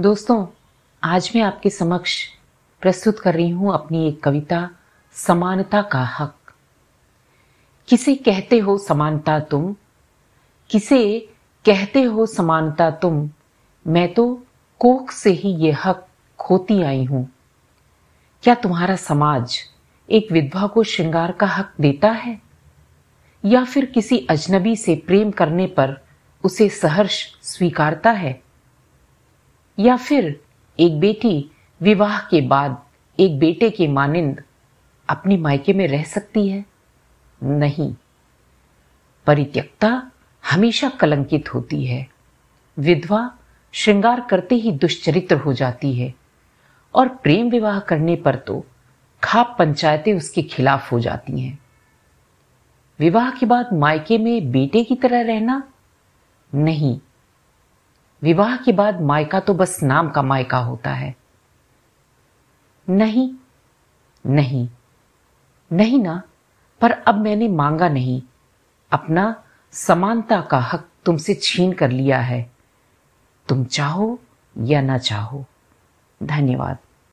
दोस्तों, आज मैं आपके समक्ष प्रस्तुत कर रही हूँ अपनी एक कविता, समानता का हक। किसे कहते हो समानता तुम? किसे कहते हो समानता तुम? मैं तो कोख से ही ये हक खोती आई हूँ। क्या तुम्हारा समाज एक विधवा को श्रृंगार का हक देता है? या फिर किसी अजनबी से प्रेम करने पर उसे सहर्ष स्वीकारता है? या फिर एक बेटी विवाह के बाद एक बेटे के मानिंद अपनी मायके में रह सकती है? नहीं। परित्यक्ता हमेशा कलंकित होती है। विधवा श्रृंगार करते ही दुष्चरित्र हो जाती है। और प्रेम विवाह करने पर तो खाप पंचायतें उसके खिलाफ हो जाती हैं। विवाह के बाद मायके में बेटे की तरह रहना? नहीं। विवाह के बाद मायका तो बस नाम का मायका होता है। नहीं नहीं नहीं ना, पर अब मैंने मांगा नहीं। अपना समानता का हक तुमसे छीन कर लिया है। तुम चाहो या ना चाहो। धन्यवाद।